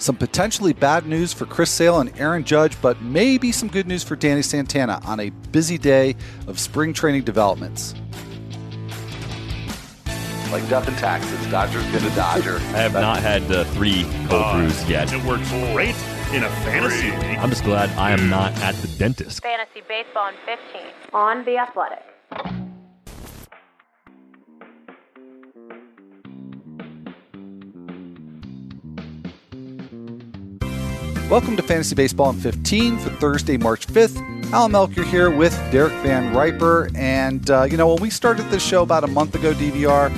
Some potentially bad news for Chris Sale and Aaron Judge, but maybe some good news for Danny Santana on a busy day of spring training developments. Like death and taxes, Dodger's gonna Dodger. I have not had the three cold Uh, brews yet. It works great in a fantasy league. I'm just glad I am not at the dentist. Fantasy Baseball in 15 on The Athletic. Welcome to Fantasy Baseball in 15 for Thursday, March 5th. Al Melchior here with Derek Van Riper. And, uh, you know, when we started this show about a month ago, DVR,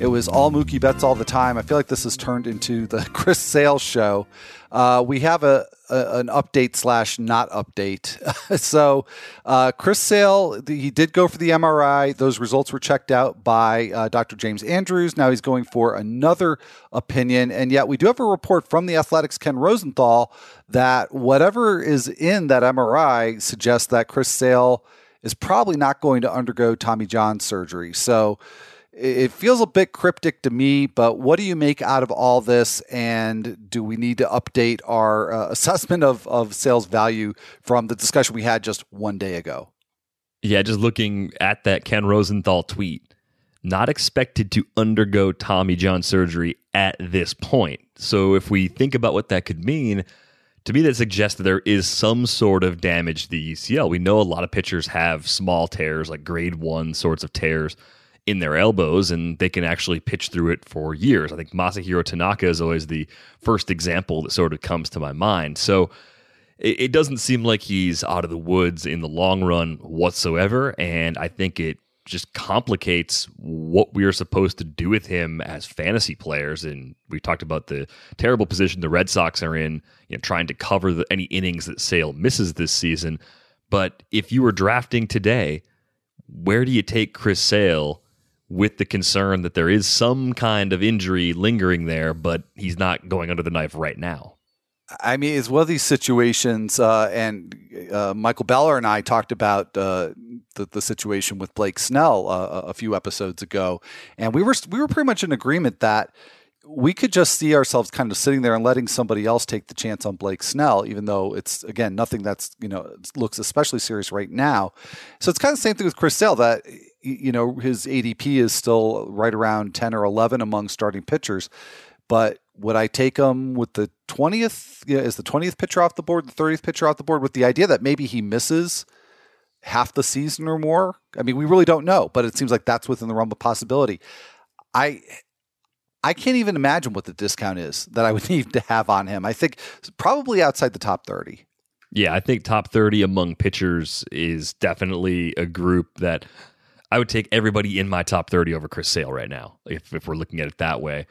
it was all Mookie Betts all the time. I feel like this has turned into the Chris Sale show. Uh, we have a, an update slash not update. so uh, Chris Sale, the, he did go for the MRI. Those results were checked out by uh, Dr. James Andrews. Now he's going for another opinion, and yet we do have a report from the Athletics Ken Rosenthal that whatever is in that MRI suggests that Chris Sale is probably not going to undergo Tommy John surgery. So it feels a bit cryptic to me, but what do you make out of all this? And do we need to update our uh, assessment of, of Sale's value from the discussion we had just one day ago? Yeah, just looking at that Ken Rosenthal tweet, not expected to undergo Tommy John surgery at this point. So if we think about what that could mean, to me, that suggests that there is some sort of damage to the UCL. We know a lot of pitchers have small tears, like grade one sorts of tears in their elbows and they can actually pitch through it for years. I think Masahiro Tanaka is always the first example that sort of comes to my mind. So it, it doesn't seem like he's out of the woods in the long run whatsoever. And I think it just complicates what we are supposed to do with him as fantasy players. And we talked about the terrible position the Red Sox are in, you know, trying to cover the, any innings that Sale misses this season. But if you were drafting today, where do you take Chris Sale with the concern that there is some kind of injury lingering there, but he's not going under the knife right now? I mean, it's one of these situations, uh, and uh, Michael Beller and I talked about uh, the, the situation with Blake Snell uh, a few episodes ago, and we were we were pretty much in agreement that we could just see ourselves kind of sitting there and letting somebody else take the chance on Blake Snell, even though it's again nothing that's you know looks especially serious right now. So it's kind of the same thing with Chris Sale that you know his ADP is still right around ten or eleven among starting pitchers, but would I take him with the twentieth? Yeah, is the twentieth pitcher off the board, the thirtieth pitcher off the board, with the idea that maybe he misses half the season or more? I mean, we really don't know, but it seems like that's within the realm of possibility. I I can't even imagine what the discount is that I would need to have on him. I think probably outside the top 30. Yeah, I think top 30 among pitchers is definitely a group that I would take everybody in my top 30 over Chris Sale right now, if, if we're looking at it that way.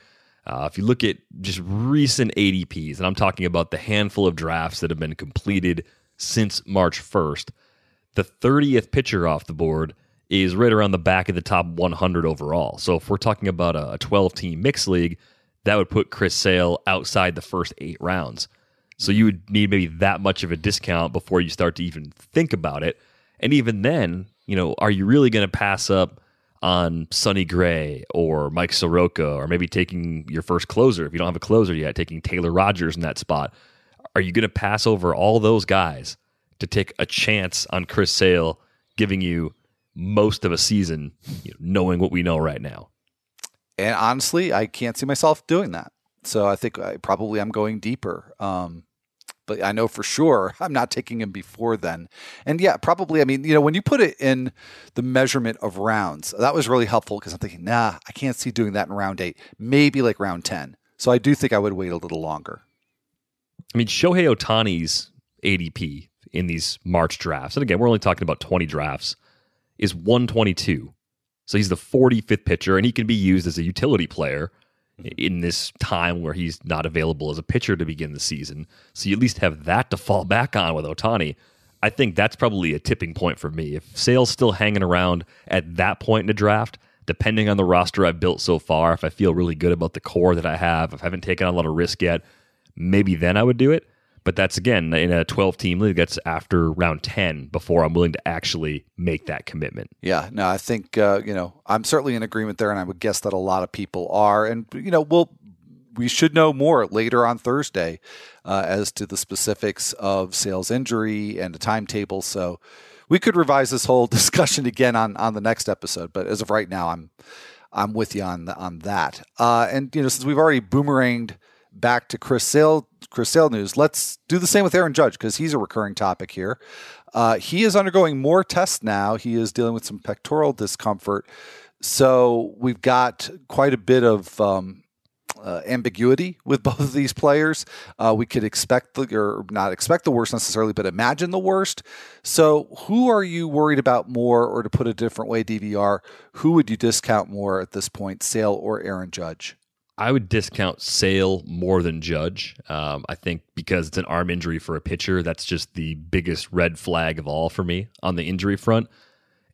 Uh, if you look at just recent ADPs, and I'm talking about the handful of drafts that have been completed since March 1st, the 30th pitcher off the board is right around the back of the top 100 overall. So if we're talking about a 12 team mixed league, that would put Chris Sale outside the first eight rounds. So you would need maybe that much of a discount before you start to even think about it. And even then, you know, are you really going to pass up on Sonny Gray or Mike Soroka or maybe taking your first closer if you don't have a closer yet, taking Taylor Rogers in that spot? Are you going to pass over all those guys to take a chance on Chris Sale giving you most of a season, you know, knowing what we know right now. And honestly, I can't see myself doing that. So I think I probably I'm going deeper. Um, but I know for sure I'm not taking him before then. And yeah, probably. I mean, you know, when you put it in the measurement of rounds, that was really helpful because I'm thinking, nah, I can't see doing that in round eight. Maybe like round ten. So I do think I would wait a little longer. I mean, Shohei Ohtani's ADP in these March drafts, and again, we're only talking about 20 drafts, is 122. So he's the 45th pitcher, and he can be used as a utility player mm-hmm. in this time where he's not available as a pitcher to begin the season. So you at least have that to fall back on with Ohtani. I think that's probably a tipping point for me. If Sale's still hanging around at that point in the draft, depending on the roster I've built so far, if I feel really good about the core that I have, if I haven't taken a lot of risk yet, maybe then I would do it. But that's again in a 12 team league. That's after round 10 before I'm willing to actually make that commitment. Yeah, no, I think uh, you know I'm certainly in agreement there, and I would guess that a lot of people are. And you know, we'll we should know more later on Thursday uh, as to the specifics of Sale's injury and the timetable. So we could revise this whole discussion again on on the next episode. But as of right now, I'm I'm with you on on that. Uh, and you know, since we've already boomeranged back to Chris Sale Chris Sale news, let's do the same with Aaron Judge because he's a recurring topic here. Uh, he is undergoing more tests now. He is dealing with some pectoral discomfort. So we've got quite a bit of um, uh, ambiguity with both of these players. Uh, we could expect the, or not expect the worst necessarily, but imagine the worst. So, who are you worried about more, or to put a different way, DVR, who would you discount more at this point, Sale or Aaron Judge? I would discount Sale more than Judge. Um, I think because it's an arm injury for a pitcher, that's just the biggest red flag of all for me on the injury front.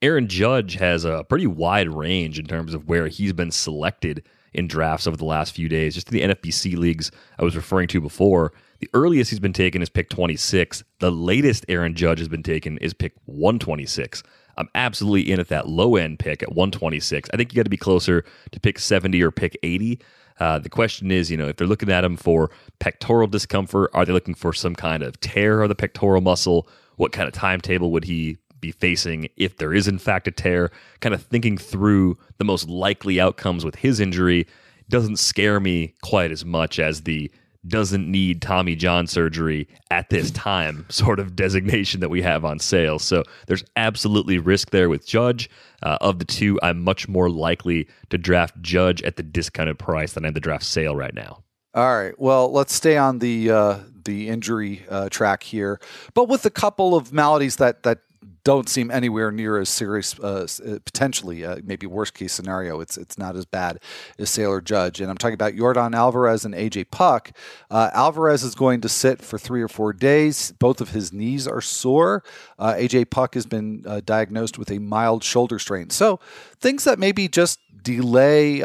Aaron Judge has a pretty wide range in terms of where he's been selected in drafts over the last few days. Just to the NFBC leagues I was referring to before, the earliest he's been taken is pick 26. The latest Aaron Judge has been taken is pick 126. I'm absolutely in at that low end pick at 126. I think you got to be closer to pick 70 or pick 80. Uh, the question is, you know, if they're looking at him for pectoral discomfort, are they looking for some kind of tear of the pectoral muscle? What kind of timetable would he be facing if there is in fact a tear, kind of thinking through the most likely outcomes with his injury doesn't scare me quite as much as the doesn't need Tommy John surgery at this time sort of designation that we have on Sale. So there's absolutely risk there with Judge. Uh, of the two, I'm much more likely to draft Judge at the discounted price than I am to draft Sale right now. All right. Well, let's stay on the uh, the injury uh, track here, but with a couple of maladies that that don't seem anywhere near as serious. Uh, uh, potentially, uh, maybe worst case scenario, it's it's not as bad as Sailor Judge. And I'm talking about Yordan Alvarez and AJ Puk. Uh, Alvarez is going to sit for three or four days. Both of his knees are sore. Uh, AJ Puk has been uh, diagnosed with a mild shoulder strain. So things that maybe just delay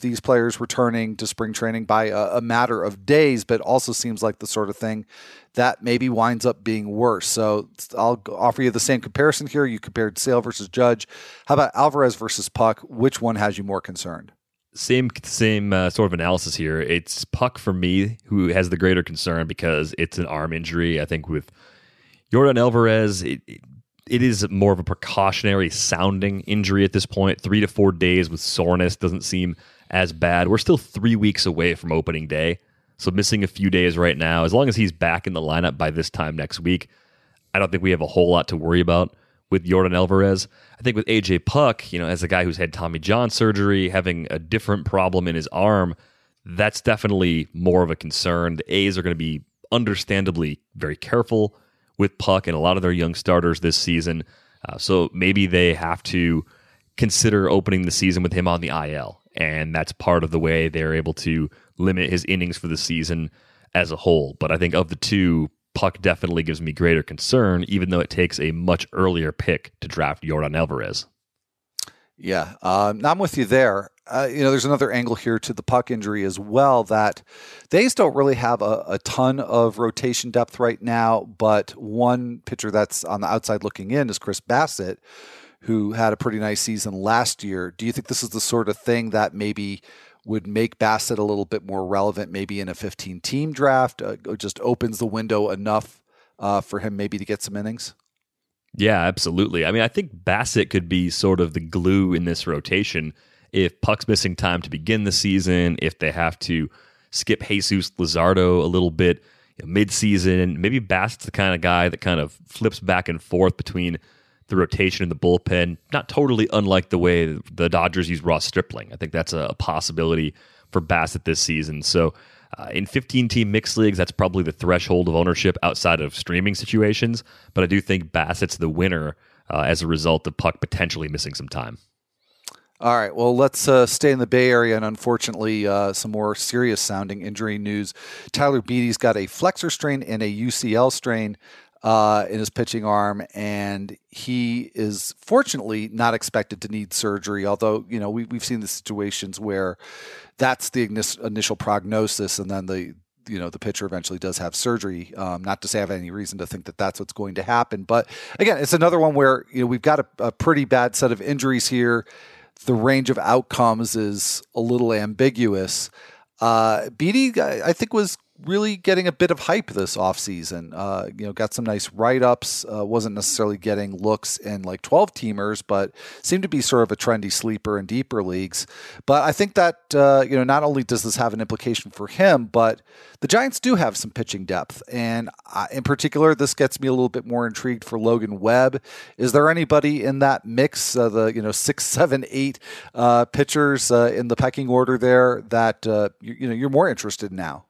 these players returning to spring training by a, a, matter of days, but also seems like the sort of thing that maybe winds up being worse. So I'll offer you the same comparison here. You compared Sale versus Judge. How about Alvarez versus Puk? Which one has you more concerned? Same same uh, sort of analysis here. It's Puk for me who has the greater concern because it's an arm injury. I think with Yordan Alvarez, it, it, it is more of a precautionary sounding injury at this point. Three to four days with soreness doesn't seem as bad. We're still three weeks away from opening day. So missing a few days right now, as long as he's back in the lineup by this time next week, I don't think we have a whole lot to worry about with Yordan Alvarez. I think with AJ Puk, you know, as a guy who's had Tommy John surgery, having a different problem in his arm, that's definitely more of a concern. The A's are going to be understandably very careful with Puk and a lot of their young starters this season. Uh, so maybe they have to consider opening the season with him on the IL. And that's part of the way they're able to limit his innings for the season as a whole. But I think of the two, Puk definitely gives me greater concern, even though it takes a much earlier pick to draft Yordan Alvarez. Yeah, um, I'm with you there. Uh, you know, there's another angle here to the Puk injury as well that they don't really have a, a, ton of rotation depth right now. But one pitcher that's on the outside looking in is Chris Bassitt, who had a pretty nice season last year. Do you think this is the sort of thing that maybe would make Bassitt a little bit more relevant, maybe in a 15 team draft. Uh, just opens the window enough uh, for him maybe to get some innings. Yeah, absolutely. I mean, I think Bassitt could be sort of the glue in this rotation if Puk's missing time to begin the season, if they have to skip Jesus Luzardo a little bit you know, mid-season. Maybe Bassitt's the kind of guy that kind of flips back and forth between the rotation in the bullpen. Not totally unlike the way the Dodgers use Ross Stripling. I think that's a possibility for Bassitt this season. So uh, in 15 team mixed leagues, that's probably the threshold of ownership outside of streaming situations. But I do think Bassitt's the winner uh, as a result of Puk potentially missing some time. All right. Well, let's uh, stay in the Bay Area and unfortunately, uh, some more serious sounding injury news. Tyler Beede's got a flexor strain and a UCL strain uh, in his pitching arm, and he is fortunately not expected to need surgery. Although you know we, we've seen the situations where that's the initial prognosis, and then the you know the pitcher eventually does have surgery. Um, not to say I have any reason to think that that's what's going to happen, but again, it's another one where you know we've got a, a pretty bad set of injuries here. The range of outcomes is a little ambiguous. Uh, I I think, was really getting a bit of hype this offseason. Uh, you know, got some nice write ups. Uh, wasn't necessarily getting looks in like 12 teamers, but seemed to be sort of a trendy sleeper in deeper leagues. But I think that, uh, you know, not only does this have an implication for him, but the Giants do have some pitching depth. And uh, in particular, this gets me a little bit more intrigued for Logan Webb. Is there anybody in that mix, uh, the, you know, six, seven, eight uh, pitchers uh, in the pecking order there that, uh, you, you know, you're more interested in now?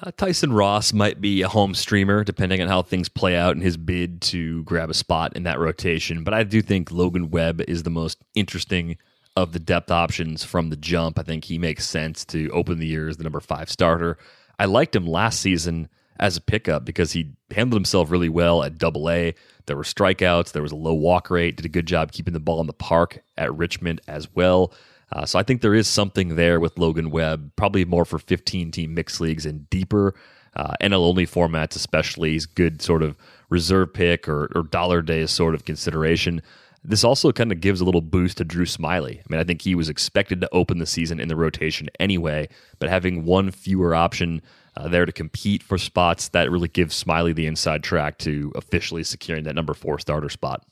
Uh, Tyson Ross might be a home streamer, depending on how things play out in his bid to grab a spot in that rotation. But I do think Logan Webb is the most interesting of the depth options from the jump. I think he makes sense to open the year as the number five starter. I liked him last season as a pickup because he handled himself really well at double A. There were strikeouts, there was a low walk rate, did a good job keeping the ball in the park at Richmond as well. Uh, so I think there is something there with Logan Webb, probably more for 15 team mixed leagues and deeper uh, NL only formats, especially. He's good sort of reserve pick or, or dollar day sort of consideration. This also kind of gives a little boost to Drew Smyly. I mean, I think he was expected to open the season in the rotation anyway, but having one fewer option uh, there to compete for spots, that really gives Smyly the inside track to officially securing that number four starter spot.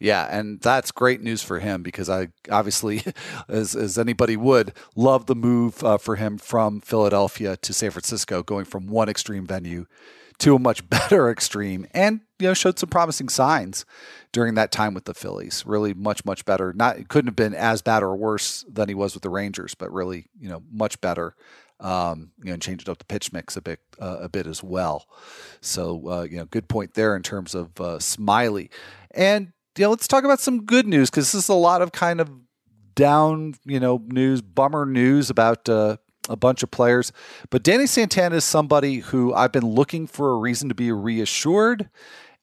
Yeah, and that's great news for him because I obviously, as, as anybody would, love the move uh, for him from Philadelphia to San Francisco, going from one extreme venue to a much better extreme, and you know showed some promising signs during that time with the Phillies. Really, much much better. Not couldn't have been as bad or worse than he was with the Rangers, but really you know much better. Um, you know, and changed up the pitch mix a bit uh, a bit as well. So uh, you know, good point there in terms of uh, Smyly. And know, let's talk about some good news because this is a lot of kind of down, you know, news, bummer news about uh, a bunch of players. But Danny Santana is somebody who I've been looking for a reason to be reassured.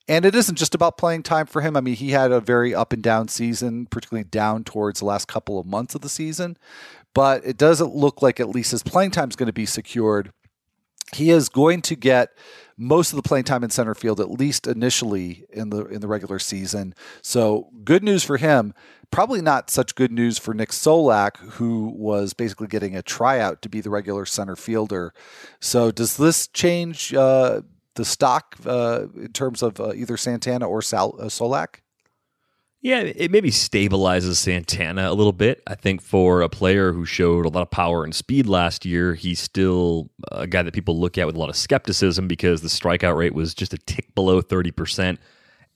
And it isn't just about playing time for him. I mean, he had a very up and down season, particularly down towards the last couple of months of the season. But it doesn't look like at least his playing time is going to be secured. He is going to get most of the playing time in center field, at least initially in the in the regular season. So good news for him. Probably not such good news for Nick Solak, who was basically getting a tryout to be the regular center fielder. So does this change uh, the stock uh, in terms of uh, either Santana or uh, Solak? Yeah, it maybe stabilizes Santana a little bit. I think for a player who showed a lot of power and speed last year, he's still a guy that people look at with a lot of skepticism because the strikeout rate was just a tick below 30%.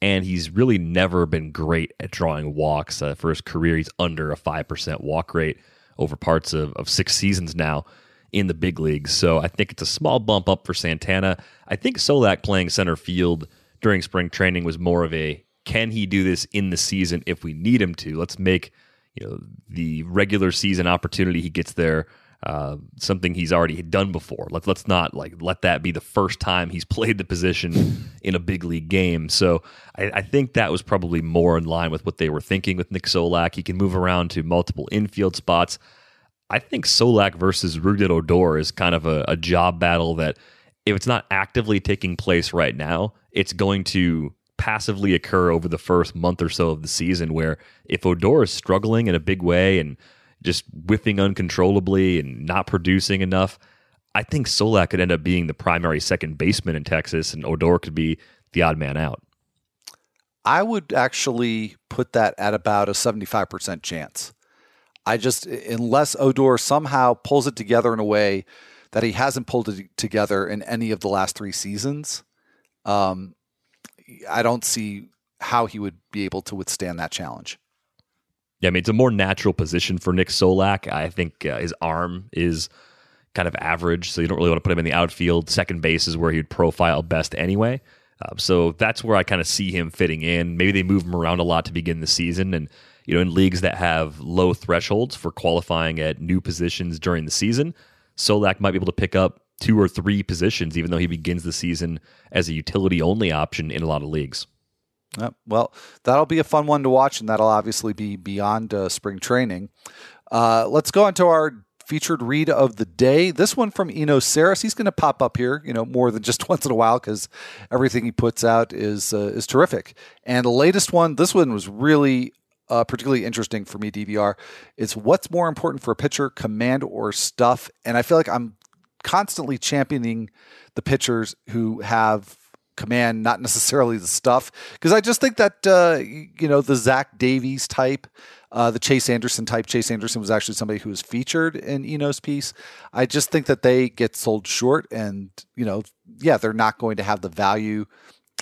And he's really never been great at drawing walks. Uh, for his career, he's under a 5% walk rate over parts of, of six seasons now in the big leagues. So I think it's a small bump up for Santana. I think Solak playing center field during spring training was more of a can he do this in the season if we need him to? Let's make you know the regular season opportunity he gets there uh, something he's already done before. Let's let's not like let that be the first time he's played the position in a big league game. So I, I, think that was probably more in line with what they were thinking with Nick Solak. He can move around to multiple infield spots. I think Solak versus Rougned Odor is kind of a, a job battle that if it's not actively taking place right now, it's going to passively occur over the first month or so of the season where if Odor is struggling in a big way and just whiffing uncontrollably and not producing enough, I think Solak could end up being the primary second baseman in Texas and Odor could be the odd man out. I would actually put that at about a 75% chance. I just, unless Odor somehow pulls it together in a way that he hasn't pulled it together in any of the last three seasons, um, I don't see how he would be able to withstand that challenge. Yeah, I mean, it's a more natural position for Nick Solak. I think uh, his arm is kind of average, so you don't really want to put him in the outfield. Second base is where he'd profile best anyway. Uh, so that's where I kind of see him fitting in. Maybe they move him around a lot to begin the season, and you know, in leagues that have low thresholds for qualifying at new positions during the season, Solak might be able to pick up two or three positions, even though he begins the season as a utility only option in a lot of leagues. Well, that'll be a fun one to watch, and that'll obviously be beyond uh, spring training. Uh, let's go on to our featured read of the day. This one from Eno Sarris. He's going to pop up here, you know, more than just once in a while because everything he puts out is uh, is terrific. And the latest one, this one was really uh, particularly interesting for me, DVR, is what's more important for a pitcher, command or stuff? And I feel like I'm constantly championing the pitchers who have command, not necessarily the stuff, because I just think that uh, you know the Zach Davies type, uh, the Chase Anderson type. Chase Anderson was actually somebody who was featured in Eno's piece. I just think that they get sold short, and you know, yeah, they're not going to have the value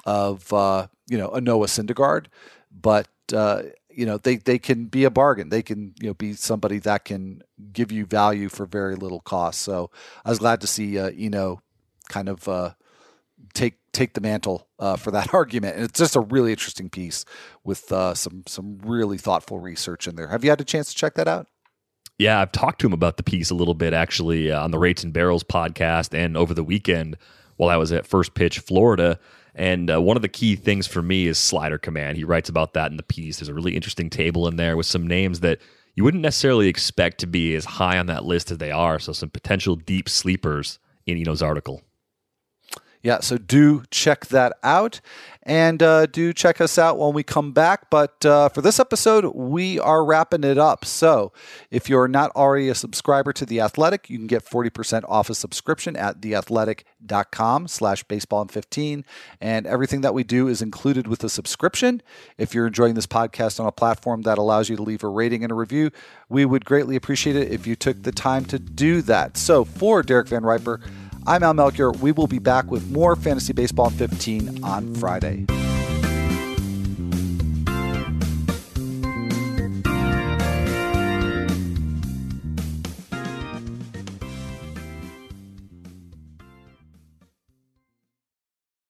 of uh, you know a Noah Syndergaard, but uh, you know they they can be a bargain. They can you know be somebody that can give you value for very little cost. So I was glad to see uh, Eno kind of uh, take take the mantle uh, for that argument. And it's just a really interesting piece with uh, some some really thoughtful research in there. Have you had a chance to check that out? Yeah, I've talked to him about the piece a little bit actually uh, on the Rates and Barrels podcast and over the weekend while I was at First Pitch Florida. And uh, one of the key things for me is slider command. He writes about that in the piece. There's a really interesting table in there with some names that you wouldn't necessarily expect to be as high on that list as they are. So some potential deep sleepers in Eno's article. Yeah, so do check that out and uh, do check us out when we come back. But uh, for this episode, we are wrapping it up. So if you're not already a subscriber to The Athletic, you can get 40% off a subscription at theathletic.com slash baseball 15. And everything that we do is included with the subscription. If you're enjoying this podcast on a platform that allows you to leave a rating and a review, we would greatly appreciate it if you took the time to do that. So for Derek Van Riper, I'm Al Melchior. We will be back with more Fantasy Baseball 15 on Friday.